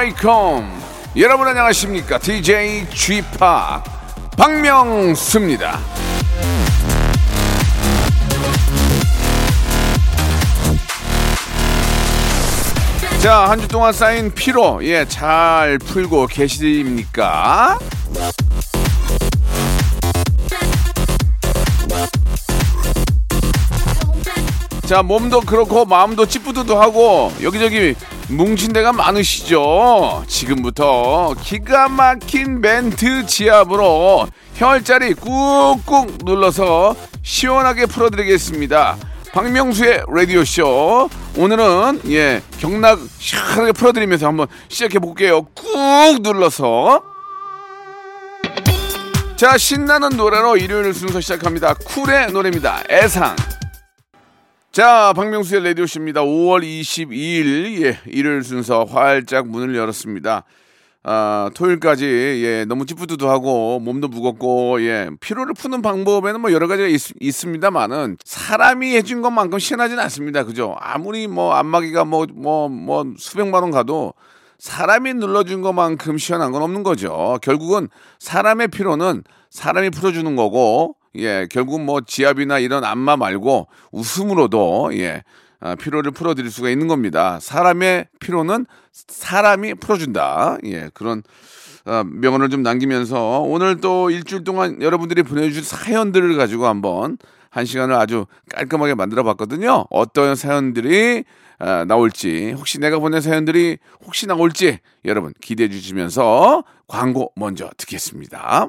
welcome. 여러분 안녕하십니까? DJ G 파 박명수입니다. 자, 한 주 동안 쌓인 피로, 예, 잘 풀고 계십니까? 자, 몸도 그렇고 마음도 찌뿌드도 여기저기 뭉친 데가 많으시죠? 지금부터 기가 막힌 멘트 지압으로 혈자리 꾹꾹 눌러서 시원하게 풀어드리겠습니다. 박명수의 라디오쇼. 오늘은, 예, 경락 시원하게 풀어드리면서 한번 시작해 볼게요. 꾹 눌러서. 자, 신나는 노래로 일요일 순서 시작합니다. 쿨의 노래입니다. 애상. 자, 박명수의 라디오쇼입니다. 5월 22일, 예, 일요일 순서 활짝 문을 열었습니다. 아, 토요일까지, 예, 너무 찌뿌드드하고, 몸도 무겁고, 예, 피로를 푸는 방법에는 뭐 여러 가지가 있, 있습니다만은, 사람이 해준 것만큼 시원하진 않습니다. 그죠? 아무리 뭐, 안마기가 뭐, 뭐, 뭐, 수백만 원 가도, 사람이 눌러준 것만큼 시원한 건 없는 거죠. 결국은 사람의 피로는 사람이 풀어주는 거고, 예, 결국 뭐 지압이나 이런 안마 말고 웃음으로도 예, 아, 피로를 풀어드릴 수가 있는 겁니다. 사람의 피로는 사람이 풀어준다. 예, 그런 어, 명언을 좀 남기면서 오늘 또 일주일 동안 여러분들이 보내주신 사연들을 가지고 한번 한 시간을 아주 깔끔하게 만들어 봤거든요. 어떤 사연들이 어, 나올지 혹시 내가 보낸 사연들이 혹시 나올지 여러분 기대해 주시면서 광고 먼저 듣겠습니다.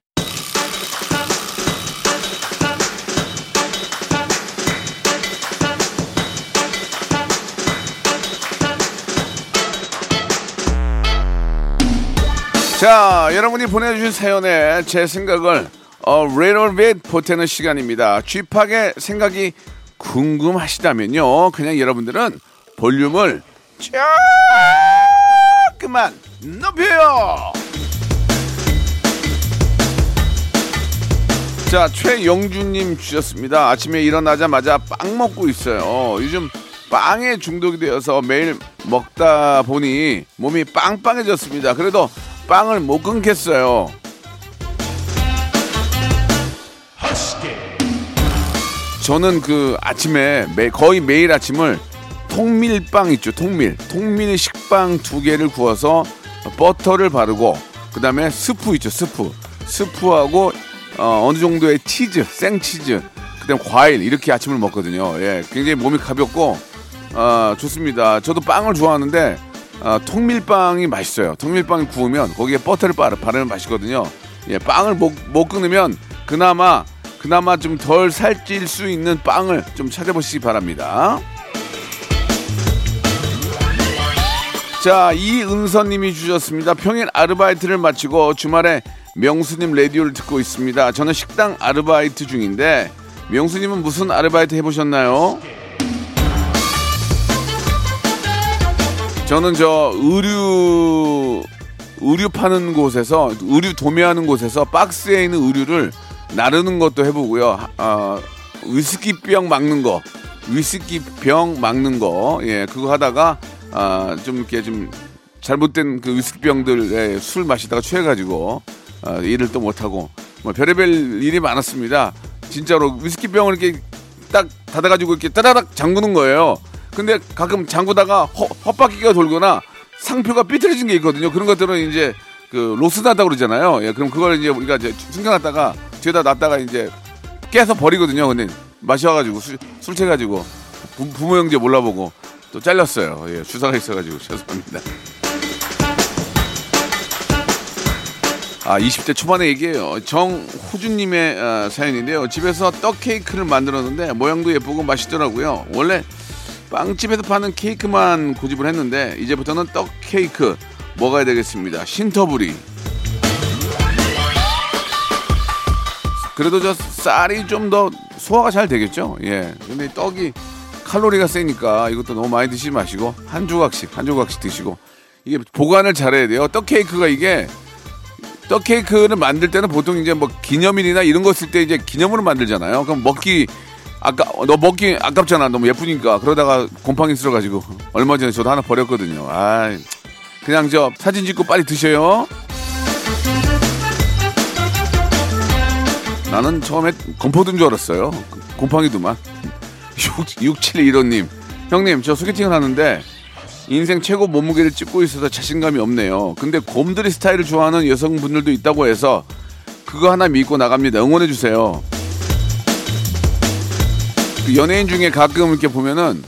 자, 여러분이 보내주신 사연에 제 생각을 어, bit 보태는 시간입니다. 쥐팍의 생각이 궁금하시다면요. 그냥 여러분들은 볼륨을 조금만 높여요. 자, 최영주님 주셨습니다. 아침에 일어나자마자 빵 먹고 있어요. 요즘 빵에 중독이 되어서 매일 먹다 보니 몸이 빵빵해졌습니다. 그래도 빵을 못 끊겠어요. 저는 그 아침에 매, 거의 매일 아침을 통밀빵 있죠, 통밀. 통밀 식빵 두 개를 구워서 버터를 바르고 그다음에 스프 있죠, 스프. 스프하고 어, 어느 정도의 치즈, 생치즈, 그다음 과일 이렇게 아침을 먹거든요. 예, 굉장히 몸이 가볍고 어, 좋습니다. 저도 빵을 좋아하는데 어, 통밀빵이 맛있어요. 통밀빵이 구우면 거기에 버터를 바르, 바르면 맛있거든요. 예, 빵을 못, 못 끊으면 그나마 그나마 좀 덜 살찔 수 있는 빵을 좀 찾아보시기 바랍니다. 자, 이은서님이 주셨습니다. 평일 아르바이트를 마치고 주말에 명수님 라디오를 듣고 있습니다. 저는 식당 아르바이트 중인데 명수님은 무슨 아르바이트 해보셨나요? 저는 저 의류 의류 파는 곳에서 의류 도매하는 곳에서 박스에 있는 의류를 나르는 것도 해보고요. 아, 위스키병 막는 거, 위스키병 막는 거, 예, 그거 하다가 아, 좀 이렇게 좀 잘못된 그 위스키병들의 술 마시다가 취해가지고 아, 일을 또 못하고 뭐 별의별 일이 많았습니다. 진짜로 위스키병을 이렇게 딱 닫아가지고 이렇게 따다닥 잠그는 거예요. 근데 가끔 잠그다가 허, 헛바퀴가 돌거나 상표가 삐뚤어진 게 있거든요. 그런 것들은 이제 그 로스나다 그러잖아요. 예, 그럼 그걸 이제 우리가 이제 숨겨놨다가 뒤에다 놨다가 이제 깨서 버리거든요. 근데 마셔가지고 술, 술 취해가지고 부, 부모 형제 몰라보고 또 잘렸어요. 예, 주사가 있어가지고 죄송합니다. 아, 20대 초반의 얘기예요. 정호준님의 어, 사연인데요. 집에서 떡 케이크를 만들었는데 모양도 예쁘고 맛있더라고요. 원래 빵집에서 파는 케이크만 고집을 했는데 이제부터는 떡 케이크 먹어야 되겠습니다. 신터부리. 그래도 저 쌀이 좀 더 소화가 잘 되겠죠? 예. 근데 떡이 칼로리가 세니까 이것도 너무 많이 드시지 마시고 한 조각씩 한 조각씩 드시고 이게 보관을 잘해야 돼요. 떡 케이크가 이게 떡 케이크를 만들 때는 보통 이제 뭐 기념일이나 이런 거 쓸 때 이제 기념으로 만들잖아요. 그럼 먹기 아까 너 먹기 아깝잖아. 너무 예쁘니까 그러다가 곰팡이 쓸어가지고 얼마 전에 저도 하나 버렸거든요. 아 그냥 저 사진 찍고 빨리 드셔요. 나는 처음에 건포도인 줄 알았어요. 곰팡이도만. 6715님. 형님, 저 소개팅을 하는데 인생 최고 몸무게를 찍고 있어서 자신감이 없네요. 근데 곰들이 스타일을 좋아하는 여성분들도 있다고 해서 그거 하나 믿고 나갑니다. 응원해주세요. 그 연예인 중에 가끔 이렇게 보면은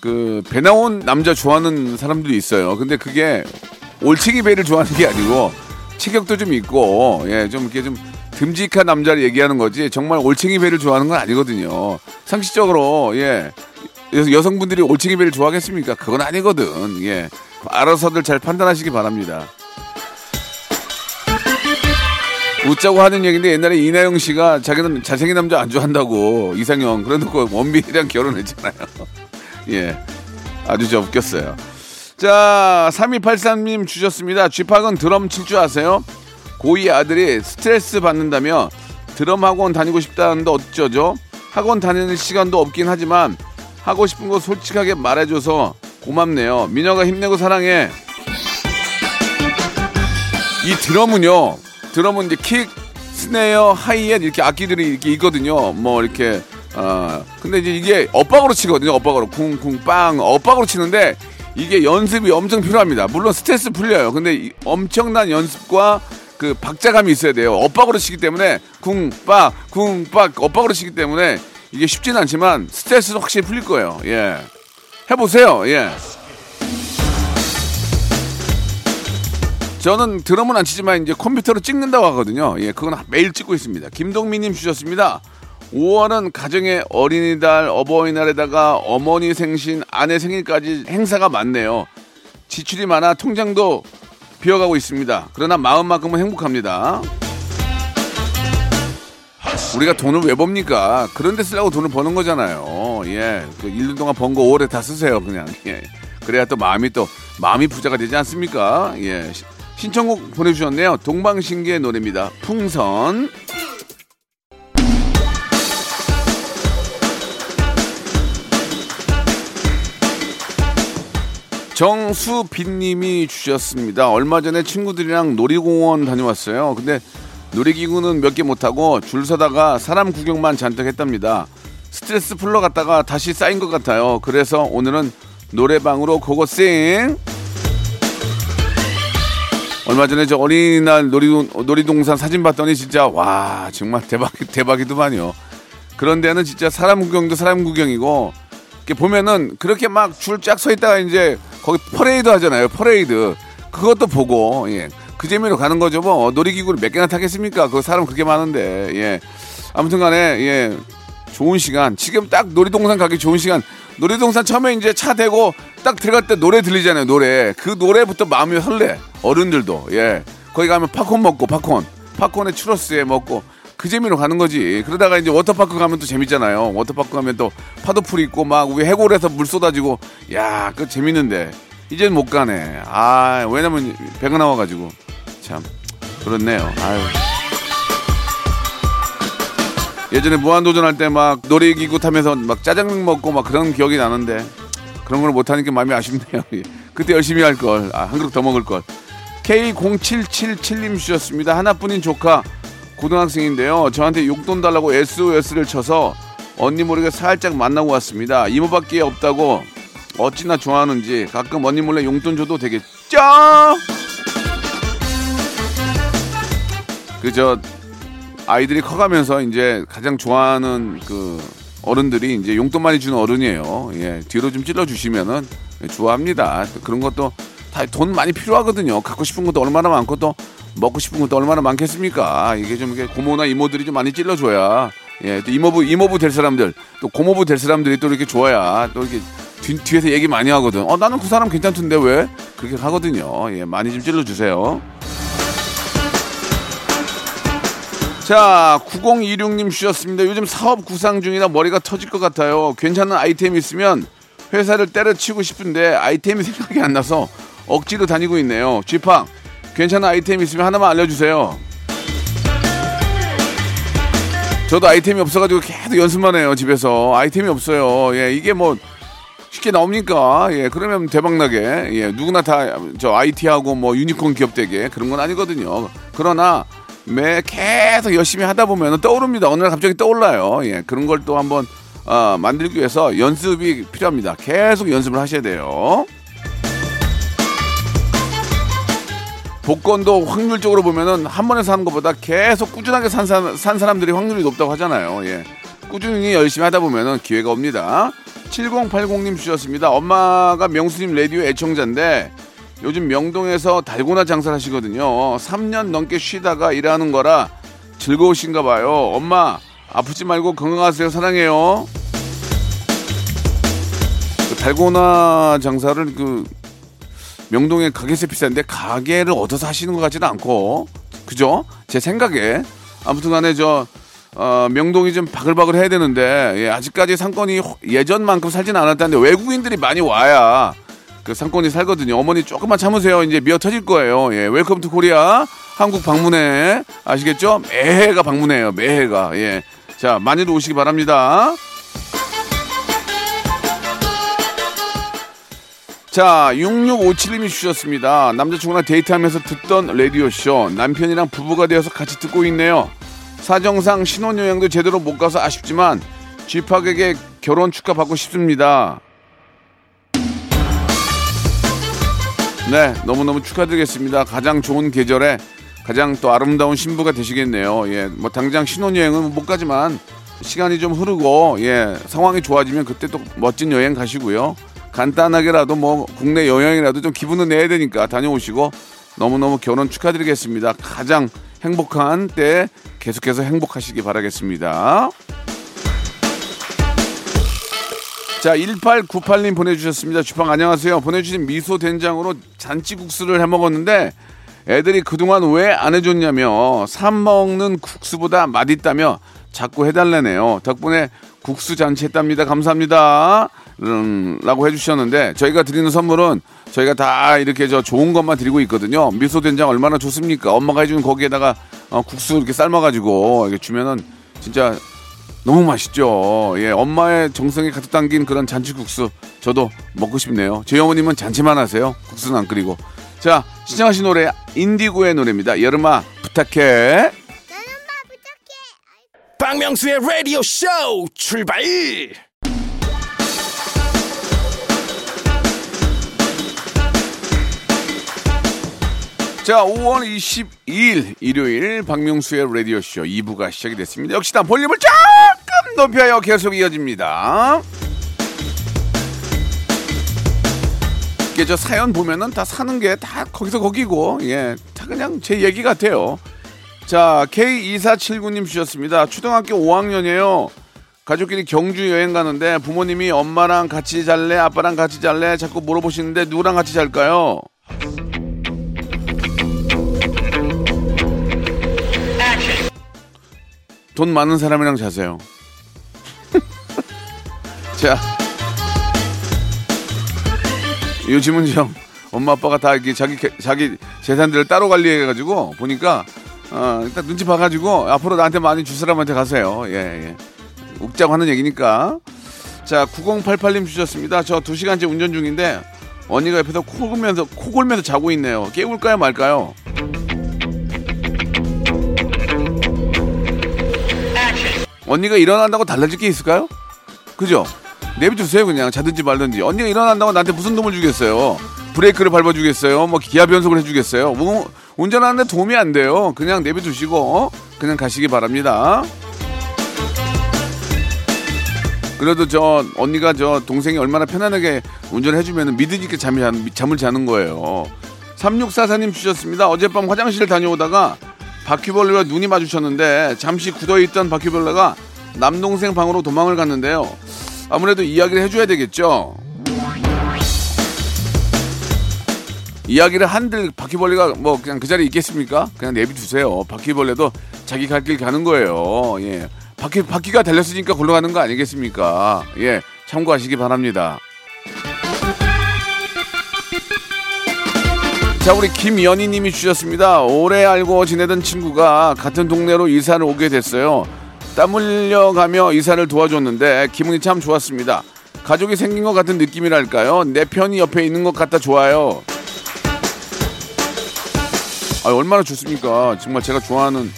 그 배 나온 남자 좋아하는 사람들이 있어요. 근데 그게 올챙이 배를 좋아하는 게 아니고 체격도 좀 있고 예 좀 이렇게 좀 듬직한 남자를 얘기하는 거지 정말 올챙이 배를 좋아하는 건 아니거든요. 상식적으로 예 여- 여성분들이 올챙이 배를 좋아하겠습니까? 그건 아니거든. 예 알아서들 잘 판단하시기 바랍니다. 웃자고 하는 얘기인데 옛날에 이나영 씨가 자기는 잘생긴 남자 안 좋아한다고 이상형 그래 놓고 원빈이랑 결혼했잖아요. 예. 아주 저 웃겼어요. 자, 3283님 주셨습니다. 쥐팍은 드럼 칠 줄 아세요? 고2 아들이 스트레스 받는다며 드럼 학원 다니고 싶다는데 어쩌죠? 학원 다니는 시간도 없긴 하지만 하고 싶은 거 솔직하게 말해줘서 고맙네요. 민혁아 힘내고 사랑해. 이 드럼은요. 드럼은 이제 킥, 스네어, 하이햇 이렇게 악기들이 이렇게 있거든요. 뭐 이렇게 어 근데 이제 이게 엇박으로 치거든요. 엇박으로 쿵쿵 빵 엇박으로 치는데 이게 연습이 엄청 필요합니다. 물론 스트레스 풀려요. 근데 이 엄청난 연습과 그 박자감이 있어야 돼요. 엇박으로 치기 때문에 쿵빡 쿵빡 엇박으로 치기 때문에 이게 쉽지는 않지만 스트레스는 확실히 풀릴 거예요. 예. 해 보세요. 예. 저는 드럼은 안 치지만 이제 컴퓨터로 찍는다고 하거든요. 예, 그건 매일 찍고 있습니다. 김동민님 주셨습니다. 5월은 가정의 어린이날, 어버이날에다가 어머니 생신, 아내 생일까지 행사가 많네요. 지출이 많아 통장도 비어가고 있습니다. 그러나 마음만큼은 행복합니다. 우리가 돈을 왜 법니까? 그런 데 쓰려고 돈을 버는 거잖아요. 예. 그 1년 동안 번거 5월에 다 쓰세요, 그냥. 예. 그래야 또 마음이 또, 마음이 부자가 되지 않습니까? 예. 시- 신청곡 보내주셨네요. 동방신기의 노래입니다. 풍선. 정수빈님이 주셨습니다. 얼마 전에 친구들이랑 놀이공원 다녀왔어요. 근데 놀이기구는 몇 개 못하고 줄 서다가 사람 구경만 잔뜩 했답니다. 스트레스 풀러 갔다가 다시 쌓인 것 같아요. 그래서 오늘은 노래방으로 고고싱! 얼마 전에 저 어린이날 놀이, 놀이동산 사진 봤더니 진짜 와 정말 대박 대박이더만요. 그런 데는 진짜 사람 구경도 사람 구경이고 이렇게 보면은 그렇게 막 줄 쫙 서 있다가 이제 거기 퍼레이드 하잖아요. 퍼레이드 그것도 보고 예. 그 재미로 가는 거죠. 뭐 놀이기구를 몇 개나 타겠습니까? 그 사람 그렇게 많은데 예. 아무튼간에 예. 좋은 시간. 지금 딱 놀이동산 가기 좋은 시간. 놀이동산 처음에 이제 차 대고 딱 들어갈 때 노래 들리잖아요. 노래. 그 노래부터 마음이 설레. 어른들도. 예. 거기 가면 팝콘 먹고 팝콘. 팝콘에 추러스에 먹고 그 재미로 가는 거지. 그러다가 이제 워터파크 가면 또 재밌잖아요. 워터파크 가면 또 파도풀 있고 막 위에 해골에서 물 쏟아지고 야, 그 재밌는데. 이제는 못 가네. 아, 왜냐면 배가 나와가지고. 참. 그렇네요. 아유. 예전에 무한도전 할 때 막 놀이기구 타면서 막 짜장면 먹고 막 그런 기억이 나는데 그런 걸 못하니까 마음이 아쉽네요. 예. 그때 열심히 할 걸. 아, 한 그릇 더 먹을 걸. K0777님 주셨습니다. 하나뿐인 조카 고등학생인데요. 저한테 용돈 달라고 SOS를 쳐서 언니 모르게 살짝 만나고 왔습니다. 이모밖에 없다고 어찌나 좋아하는지 가끔 언니 몰래 용돈 줘도 되겠죠? 그저 아이들이 커가면서 이제 가장 좋아하는 그 어른들이 이제 용돈 많이 주는 어른이에요. 예, 뒤로 좀 찔러 주시면은 좋아합니다. 그런 것도 다 돈 많이 필요하거든요. 갖고 싶은 것도 얼마나 많고 또 먹고 싶은 것도 얼마나 많겠습니까? 이게 좀 이게 고모나 이모들이 좀 많이 찔러줘야 예, 또 이모부 이모부 될 사람들 또 고모부 될 사람들이 또 이렇게 좋아야 또 이렇게 뒤, 뒤에서 얘기 많이 하거든. 어 나는 그 사람 괜찮던데 왜 그렇게 하거든요. 예, 많이 좀 찔러주세요. 자, 9026님 주셨습니다. 요즘 사업 구상 중이라 머리가 터질 것 같아요. 괜찮은 아이템 있으면 회사를 때려치고 싶은데 아이템이 생각이 안 나서 억지로 다니고 있네요. 쥐팡, 괜찮은 아이템 있으면 하나만 알려주세요. 저도 아이템이 없어가지고 계속 연습만 해요, 집에서. 아이템이 없어요. 예, 이게 뭐 쉽게 나옵니까? 예, 그러면 대박나게. 예, 누구나 다 저 IT하고 뭐 유니콘 기업 되게 그런 건 아니거든요. 그러나 매 계속 열심히 하다 보면 떠오릅니다. 어느 날 갑자기 떠올라요. 예, 그런 걸 또 한번 어, 만들기 위해서 연습이 필요합니다. 계속 연습을 하셔야 돼요. 복권도 확률적으로 보면은 한 번에 사는 것보다 계속 꾸준하게 산, 사, 산 사람들이 확률이 높다고 하잖아요. 예. 꾸준히 열심히 하다 보면은 기회가 옵니다. 7080님 주셨습니다. 엄마가 명수님 라디오 애청자인데 요즘 명동에서 달고나 장사를 하시거든요. 3년 넘게 쉬다가 일하는 거라 즐거우신가 봐요. 엄마, 아프지 말고 건강하세요. 사랑해요. 그 달고나 장사를 그 명동에 가게세 비싼데 가게를 얻어서 하시는 것 같지는 않고 그죠? 제 생각에 아무튼 간에 저 어, 명동이 좀 바글바글 해야 되는데 예, 아직까지 상권이 예전만큼 살진 않았다는데 외국인들이 많이 와야 그 상권이 살거든요. 어머니 조금만 참으세요. 이제 미어 터질 거예요. 예, Welcome to Korea 한국 방문의 해 아시겠죠? 매해가 방문해요. 매해가 예. 자 많이들 오시기 바랍니다. 자, 6657님이 주셨습니다. 남자친구랑 데이트하면서 듣던 라디오쇼. 남편이랑 부부가 되어서 같이 듣고 있네요. 사정상 신혼여행도 제대로 못 가서 아쉽지만 쥐팍에게 결혼 축하 받고 싶습니다. 네, 너무너무 축하드리겠습니다. 가장 좋은 계절에 가장 또 아름다운 신부가 되시겠네요. 예, 뭐 당장 신혼여행은 못 가지만 시간이 좀 흐르고 예, 상황이 좋아지면 그때 또 멋진 여행 가시고요. 간단하게라도 뭐 국내 여행이라도 좀 기분을 내야 되니까 다녀오시고 너무너무 결혼 축하드리겠습니다. 가장 행복한 때 계속해서 행복하시기 바라겠습니다. 자, 1898님 보내주셨습니다. 주방 안녕하세요. 보내주신 미소 된장으로 잔치국수를 해 먹었는데 애들이 그동안 왜 안 해줬냐며 사 먹는 국수보다 맛있다며 자꾸 해달래네요. 덕분에 국수 잔치 했답니다. 감사합니다. 음, 라고 해주셨는데 저희가 드리는 선물은 저희가 다 이렇게 저 좋은 것만 드리고 있거든요. 미소 된장 얼마나 좋습니까? 엄마가 해주는 거기에다가 어, 국수 이렇게 삶아가지고 이렇게 주면은 진짜 너무 맛있죠. 예, 엄마의 정성이 가득 담긴 그런 잔치국수 저도 먹고 싶네요. 저희 어머님은 잔치만 하세요. 국수는 안 끓이고. 자, 시청하신 노래 인디고의 노래입니다. 여름아 부탁해. 박명수의 라디오 쇼 출발 자, 5월 22일 일요일 박명수의 라디오 쇼 2부가 시작이 됐습니다. 역시 나 볼륨을 조금 높여요. 계속 이어집니다. 이게 저 사연 보면은 다 사는 게 다 거기서 거기고, 예, 다 그냥 제 얘기 같아요. 자, K2479님 주셨습니다. 초등학교 5학년이에요. 가족끼리 경주 여행 가는데 부모님이 엄마랑 같이 잘래, 아빠랑 같이 잘래 자꾸 물어보시는데 누구랑 같이 잘까요? 돈 많은 사람이랑 자세요. 자, 요즘은 좀 엄마 아빠가 다 이렇게 자기 개- 자기 재산들을 따로 관리해 가지고 보니까 어, 일단 눈치 봐가지고 앞으로 나한테 많이 줄 사람한테 가세요. 예, 예. 웃자고 하는 얘기니까. 자, 9088님 주셨습니다. 저두 시간째 운전 중인데 언니가 옆에서 코 골면서 코 골면서 자고 있네요. 깨울까요 말까요? 언니가 일어난다고 달라질 게 있을까요? 그죠? 내비두세요 그냥 자든지 말든지 언니가 일어난다고 나한테 무슨 도움을 주겠어요 브레이크를 밟아주겠어요 뭐 기아 변속을 해주겠어요 뭐, 운전하는데 도움이 안 돼요 그냥 내비두시고 어? 그냥 가시기 바랍니다 그래도 저 언니가 저 동생이 얼마나 편안하게 운전해주면 믿으니까 잠이, 잠- 잠을 자는 거예요 3644님 주셨습니다. 어젯밤 화장실 다녀오다가 바퀴벌레와 눈이 마주쳤는데 잠시 굳어있던 바퀴벌레가 남동생 방으로 도망을 갔는데요. 아무래도 이야기를 해줘야 되겠죠. 이야기를 한들 바퀴벌레가 뭐 그냥 그 자리에 있겠습니까? 그냥 내비두세요. 바퀴벌레도 자기 갈 길 가는 거예요. 예. 바퀴, 바퀴가 달렸으니까 굴러가는 거 아니겠습니까? 예. 참고하시기 바랍니다. 자, 우리 김연희 님이 주셨습니다. 오래 알고 지내던 친구가 같은 동네로 이사를 오게 됐어요. 땀 흘려가며 이사를 도와줬는데 기분이 참 좋았습니다. 가족이 생긴 것 같은 느낌이랄까요? 내 편이 옆에 있는 것 같다 좋아요. 아, 얼마나 좋습니까? 정말 제가 좋아하는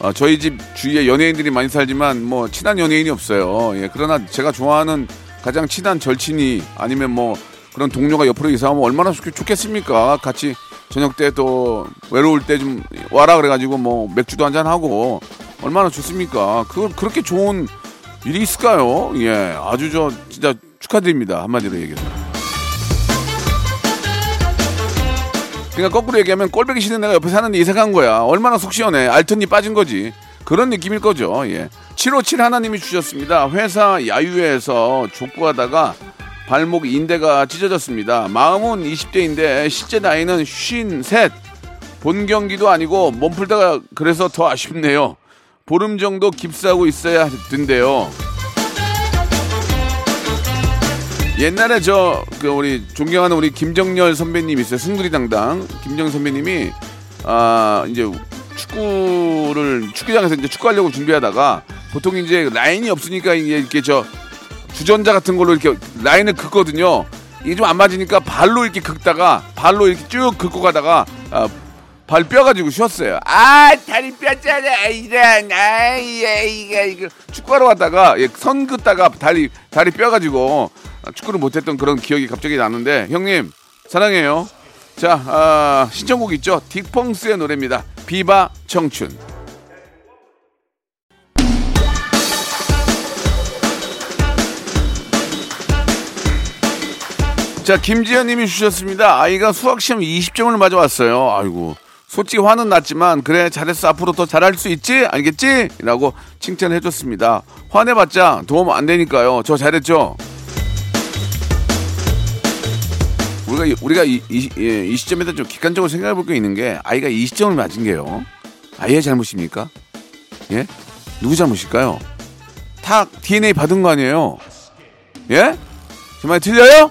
아, 저희 집 주위에 연예인들이 많이 살지만 뭐 친한 연예인이 없어요. 예, 그러나 제가 좋아하는 가장 친한 절친이 아니면 뭐 그런 동료가 옆으로 이사하면 얼마나 좋, 좋겠습니까? 같이 저녁 때 또 외로울 때 좀 와라 그래가지고 뭐 맥주도 한잔 하고 얼마나 좋습니까? 그 그렇게 좋은 일이 있을까요? 예, 아주 저 진짜 축하드립니다 한마디로 얘기해서. 그러니까 거꾸로 얘기하면 꼴배기 싫은 내가 옆에 사는데 이사 간 거야. 얼마나 속 시원해. 알턴니 빠진 거지. 그런 느낌일 거죠. 예. 757 하나님이 주셨습니다. 회사 야유회에서 족구하다가 발목 인대가 찢어졌습니다. 마음은 20대인데 실제 나이는 53. 본 경기도 아니고 몸풀다가 그래서 더 아쉽네요. 보름 정도 깁스하고 있어야 된대요. 옛날에 저 그 우리 존경하는 우리 김정열 선배님 있어요. 승두리 당당 김정 선배님이 아 이제 축구를 축구장에서 이제 축구하려고 준비하다가 보통 이제 라인이 없으니까 이게 이렇게 저 주전자 같은 걸로 이렇게 라인을 긋거든요. 이게 좀 안 맞으니까 발로 이렇게 긋다가 발로 이렇게 쭉 긋고 가다가 아, 발 뼈가지고 쉬었어요. 아 다리 뼈잖아 이런 아이야 이거 이거 축구하러 갔다가 예, 선 긋다가 다리 다리 뼈가지고 축구를 못했던 그런 기억이 갑자기 나는데 형님 사랑해요. 자 아, 신청곡 있죠? 딕펑스의 노래입니다. 비바 청춘. 자, 김지현 님이 주셨습니다. 아이가 수학 시험 20점을 맞아왔어요. 아이고. 솔직히 화는 났지만, 그래, 잘했어. 앞으로 더 잘할 수 있지? 알겠지? 라고 칭찬해줬습니다. 화내봤자 도움 안 되니까요. 저 잘했죠? 우리가, 우리가 이, 이, 예, 이 시점에서 좀 객관적으로 생각해 볼 게 있는 게, 아이가 20점을 맞은 게요. 아이의 잘못입니까? 예? 누구 잘못일까요? 다 DNA 받은 거 아니에요? 예? 제말 틀려요?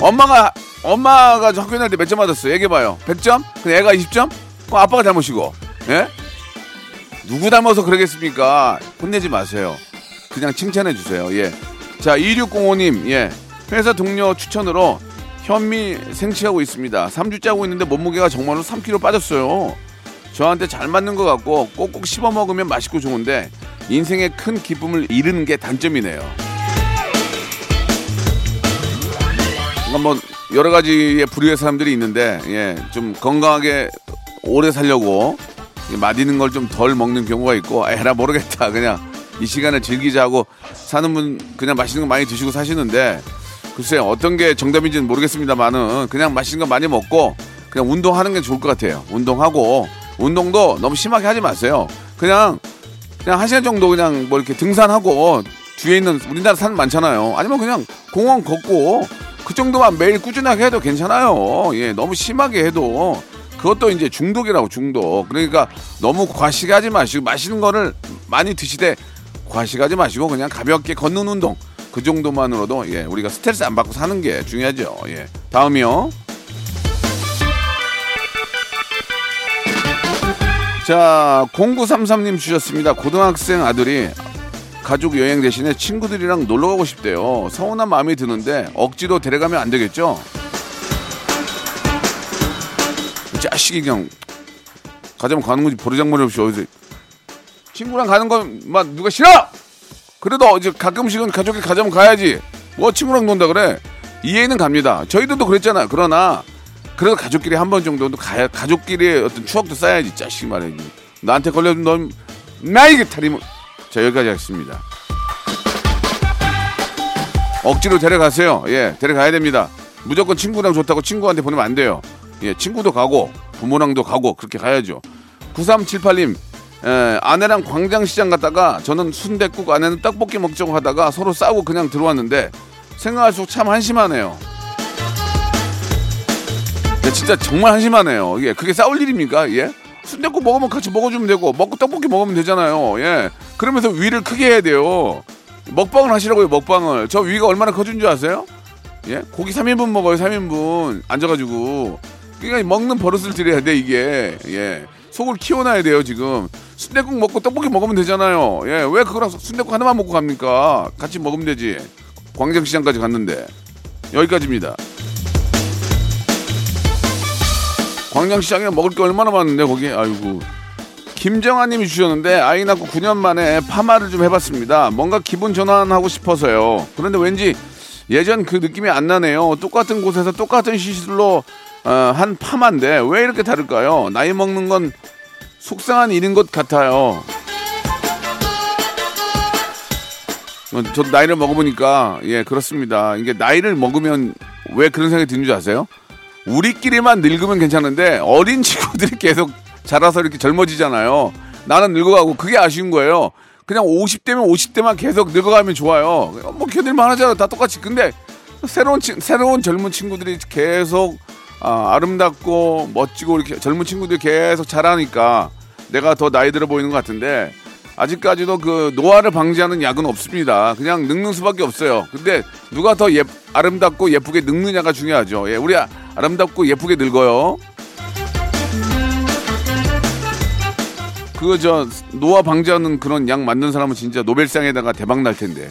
엄마가 엄마가 학교 다닐 때 몇점 맞았어? 얘기해 봐요. 100점? 근데 애가 20점? 그럼 아빠가 잘못이고. 예? 누구 닮아서 그러겠습니까? 혼내지 마세요. 그냥 칭찬해 주세요. 예. 자, 2605님, 예. 회사 동료 추천으로 현미 생취하고 있습니다. 3주째 하고 있는데 몸무게가 정말로 3kg 빠졌어요. 저한테 잘 맞는 것 같고 꼭꼭 씹어 먹으면 맛있고 좋은데 인생의 큰 기쁨을 잃는 게 단점이네요. 뭐 여러 가지의 부류의 사람들이 있는데 예, 좀 건강하게 오래 살려고 맛있는 걸 좀 덜 먹는 경우가 있고 에라 모르겠다 그냥 이 시간을 즐기자고 사는 분 그냥 맛있는 거 많이 드시고 사시는데 글쎄요 어떤 게 정답인지는 모르겠습니다만은 그냥 맛있는 거 많이 먹고 그냥 운동하는 게 좋을 것 같아요 운동하고 운동도 너무 심하게 하지 마세요 그냥 그냥 한 시간 정도 그냥 뭐 이렇게 등산하고 뒤에 있는 우리나라 산 많잖아요 아니면 그냥 공원 걷고 그 정도만 매일 꾸준하게 해도 괜찮아요. 예, 너무 심하게 해도 그것도 이제 중독이라고 중독. 그러니까 너무 과식하지 마시고 맛있는 거를 많이 드시되 과식하지 마시고 그냥 가볍게 걷는 운동 그 정도만으로도 예, 우리가 스트레스 안 받고 사는 게 중요하죠. 예. 다음이요. 자, 0933님 주셨습니다. 고등학생 아들이 가족 여행 대신에 친구들이랑 놀러 가고 싶대요. 서운한 마음이 드는데 억지로 데려가면 안 되겠죠? 자식이 그냥 가자면 가는 거지 버르장머리 없이 어디서 친구랑 가는 건막 누가 싫어? 그래도 이제 가끔씩은 가족이 가자면 가야지. 뭐 친구랑 논다 그래. 이해는 갑니다. 저희들도 그랬잖아. 그러나 그래도 가족끼리 한 번 정도는 가야 가족끼리의 어떤 추억도 쌓아야지. 자식 말이지. 나한테 걸려도 넌 나에게 탈이면 자, 여기까지 하겠습니다. 억지로 데려가세요. 예, 데려가야 됩니다. 무조건 친구랑 좋다고 친구한테 보내면 안 돼요. 예, 친구도 가고 부모랑도 가고 그렇게 가야죠. 9378님 에, 아내랑 광장시장 갔다가 저는 순댓국 아내는 떡볶이 먹자고 하다가 서로 싸우고 그냥 들어왔는데 생각할수록 참 한심하네요. 예, 진짜 정말 한심하네요. 예, 그게 싸울 일입니까? 예? 순댓국 먹으면 같이 먹어주면 되고 먹고 떡볶이 먹으면 되잖아요. 예, 그러면서 위를 크게 해야 돼요. 먹방을 하시라고요, 먹방을. 저 위가 얼마나 커진 줄 아세요? 예? 고기 3인분 먹어요, 3인분. 앉아가지고. 그러니까 먹는 버릇을 들여야 돼, 이게. 예. 속을 키워놔야 돼요, 지금. 순대국 먹고 떡볶이 먹으면 되잖아요. 예. 왜 그거랑 순대국 하나만 먹고 갑니까? 같이 먹으면 되지. 광장시장까지 갔는데. 여기까지입니다. 광장시장에 먹을 게 얼마나 많은데, 거기. 아이고. 김정아 님이 주셨는데 아이 낳고 9년 만에 파마를 좀 해봤습니다. 뭔가 기분 전환하고 싶어서요. 그런데 왠지 예전 그 느낌이 안 나네요. 똑같은 곳에서 똑같은 시술로 어, 한 파마인데 왜 이렇게 다를까요? 나이 먹는 건 속상한 일인 것 같아요. 어, 저도 나이를 먹어보니까 예 그렇습니다. 이게 나이를 먹으면 왜 그런 생각이 드는 줄 아세요? 우리끼리만 늙으면 괜찮은데 어린 친구들이 계속 자라서 이렇게 젊어지잖아요. 나는 늙어가고 그게 아쉬운 거예요. 그냥 50대면 50대만 계속 늙어가면 좋아요. 뭐 견딜만 하잖아. 다 똑같이. 근데 새로운 친, 새로운 젊은 친구들이 계속 아, 아름답고 멋지고 이렇게 젊은 친구들이 계속 자라니까 내가 더 나이 들어 보이는 것 같은데 아직까지도 그 노화를 방지하는 약은 없습니다. 그냥 늙는 수밖에 없어요. 근데 누가 더 예, 아름답고 예쁘게 늙느냐가 중요하죠. 예, 우리 아름답고 예쁘게 늙어요. 그거 저 노화 방지하는 그런 약 만든 사람은 진짜 노벨상에다가 대박 날 텐데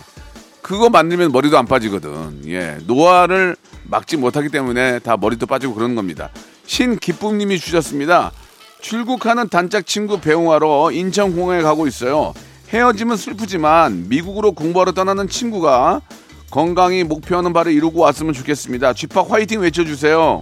그거 만들면 머리도 안 빠지거든. 예, 노화를 막지 못하기 때문에 다 머리도 빠지고 그러는 겁니다. 신기쁨님이 주셨습니다. 출국하는 단짝 친구 배웅하러 인천공항에 가고 있어요. 헤어짐은 슬프지만 미국으로 공부하러 떠나는 친구가 건강히 목표하는 바를 이루고 왔으면 좋겠습니다. 쥐팍 화이팅 외쳐주세요.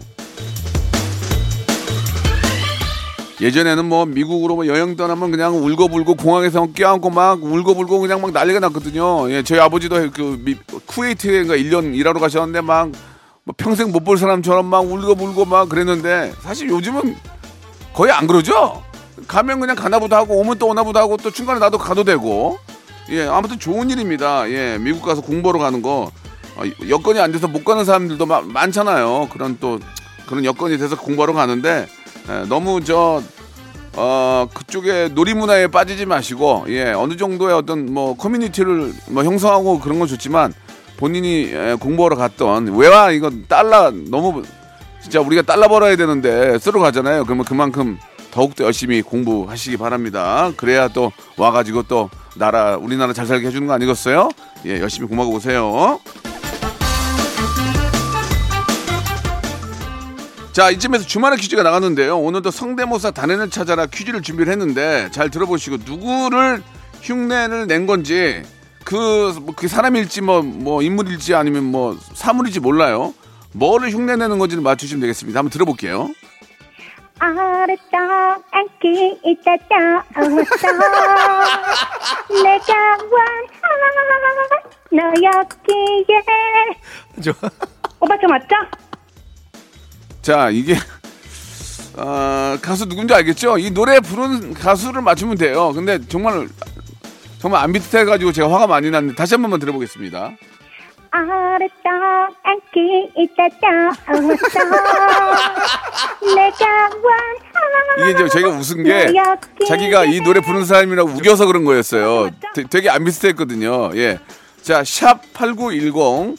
예전에는 뭐 미국으로 뭐 여행 떠나면 그냥 울고불고 공항에서 껴안고 막 울고불고 그냥 막 난리가 났거든요. 예, 저희 아버지도 그 미, 쿠웨이트에가 1년 일하러 가셨는데 막 뭐 평생 못 볼 사람처럼 막 울고불고 막 그랬는데 사실 요즘은 거의 안 그러죠? 가면 그냥 가나보다 하고 오면 또 오나보다 하고 또 중간에 나도 가도 되고 예 아무튼 좋은 일입니다. 예 미국 가서 공부하러 가는 거 어, 여건이 안 돼서 못 가는 사람들도 마, 많잖아요. 그런 또 그런 여건이 돼서 공부하러 가는데 예, 너무 저 어, 그쪽에 놀이문화에 빠지지 마시고, 예, 어느 정도의 어떤 뭐 커뮤니티를 뭐 형성하고 그런 건 좋지만 본인이 예, 공부하러 갔던, 왜와 이거 달러 너무 진짜 우리가 달러 벌어야 되는데 쓰러 가잖아요. 그러면 그만큼 더욱더 열심히 공부하시기 바랍니다. 그래야 또 와가지고 또 나라, 우리나라 잘 살게 해주는 거 아니겠어요? 예, 열심히 공부하고 오세요. 자, 이쯤에서 주말에 퀴즈가 나갔는데요. 오늘도 성대모사 단연을 찾아라 퀴즈를 준비를 했는데 잘 들어보시고 누구를 흉내를 낸 건지 그, 뭐, 그 사람일지 뭐, 뭐 인물일지 아니면 뭐 사물일지 몰라요. 뭐를 흉내내는 건지를 맞추시면 되겠습니다. 한번 들어볼게요. 아래떡 안기 있다다 어서 내가 원하 너였기에. 오빠 저 맞죠? 자, 이게 어, 가수 누군지 알겠죠? 이 노래 부른 가수를 맞추면 돼요. 근데 정말 정말 안 비슷해가지고 제가 화가 많이 났는데 다시 한 번만 들어보겠습니다. 아래떡 안기 있다다 어서 내가 원하 이게 이제 저희가 웃은 게 자기가 이 노래 부른 사람이라고 우겨서 그런 거였어요. 되, 되게 안 비슷했거든요. 예. 자, 샵 8910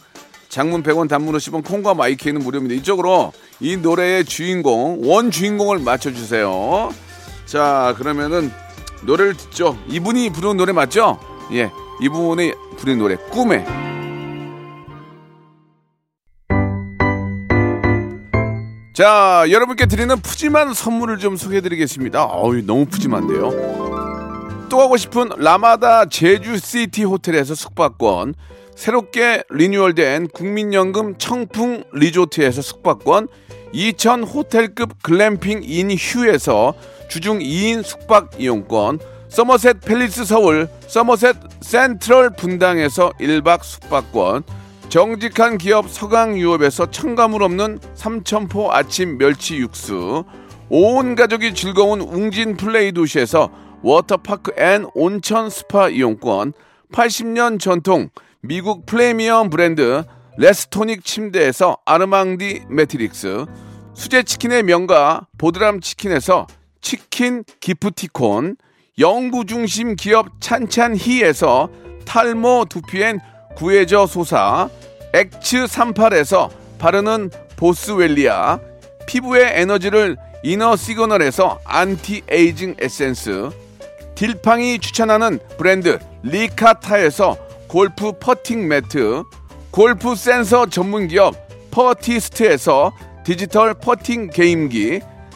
장문 100원 단문 50원 콩과 마이키는 무료입니다. 이쪽으로 이 노래의 주인공, 원 주인공을 맞춰 주세요. 자, 그러면은 노래를 듣죠. 이분이 부르는 노래 맞죠? 예. 이분이 부르는 노래 꿈에 자, 여러분께 드리는 푸짐한 선물을 좀 소개해 드리겠습니다. 어우, 너무 푸짐한데요. 또 가고 싶은 라마다 제주시티 호텔에서 숙박권, 새롭게 리뉴얼된 국민연금 청풍 리조트에서 숙박권, 이천 호텔급 글램핑 인 휴에서 주중 2인 숙박 이용권, 서머셋 팰리스 서울, 서머셋 센트럴 분당에서 1박 숙박권, 정직한 기업 서강유업에서 첨가물 없는 삼천포 아침 멸치 육수 온 가족이 즐거운 웅진 플레이 도시에서 워터파크 and 온천 스파 이용권 80년 전통 미국 프리미엄 브랜드 레스토닉 침대에서 아르망디 매트리스 수제 치킨의 명가 보드람 치킨에서 치킨 기프티콘 연구 중심 기업 찬찬히에서 탈모 두피엔 구해저 소사 엑츠 38에서 바르는 보스웰리아 피부의 에너지를 이너 시그널에서 안티 에이징 에센스 딜팡이 추천하는 브랜드 리카타에서 골프 퍼팅 매트 골프 센서 전문 기업 퍼티스트에서 디지털 퍼팅 게임기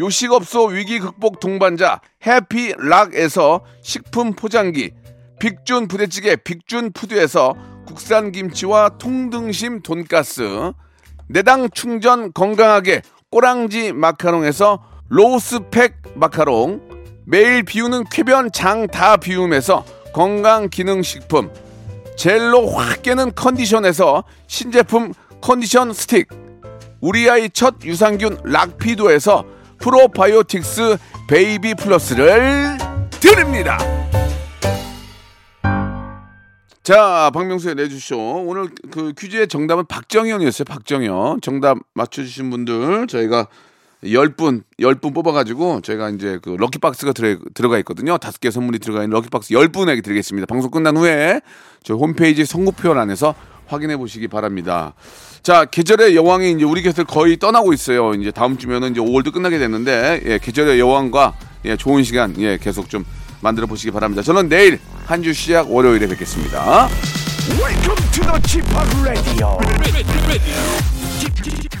요식업소 위기 극복 동반자 해피락에서 식품 포장기 빅준 부대찌개 빅준 푸드에서 국산 김치와 통등심 돈가스 내당 충전 건강하게 꼬랑지 마카롱에서 로스팩 마카롱 매일 비우는 쾌변 장 다 비움에서 건강 기능 식품 젤로 확 깨는 컨디션에서 신제품 컨디션 스틱 우리 아이 첫 유산균 락피도에서 프로바이오틱스 베이비 플러스를 드립니다. 자, 박명수의 내주쇼. 오늘 그 퀴즈의 정답은 박정현이었어요. 박정현. 정답 맞춰주신 분들 저희가 10분, 10분 뽑아가지고 저희가 이제 그 럭키박스가 들어, 들어가 있거든요. 다섯 개 선물이 들어가 있는 럭키박스 10분에게 드리겠습니다. 방송 끝난 후에 저희 홈페이지 선곡표 안에서 확인해 보시기 바랍니다. 자, 계절의 여왕이 이제 우리 곁을 거의 떠나고 있어요. 이제 다음 주면은 이제 5월도 끝나게 됐는데, 예, 계절의 여왕과 예, 좋은 시간, 예, 계속 좀 만들어 보시기 바랍니다. 저는 내일 한 주 시작 월요일에 뵙겠습니다. Welcome to the Chip Radio. ready, ready, ready.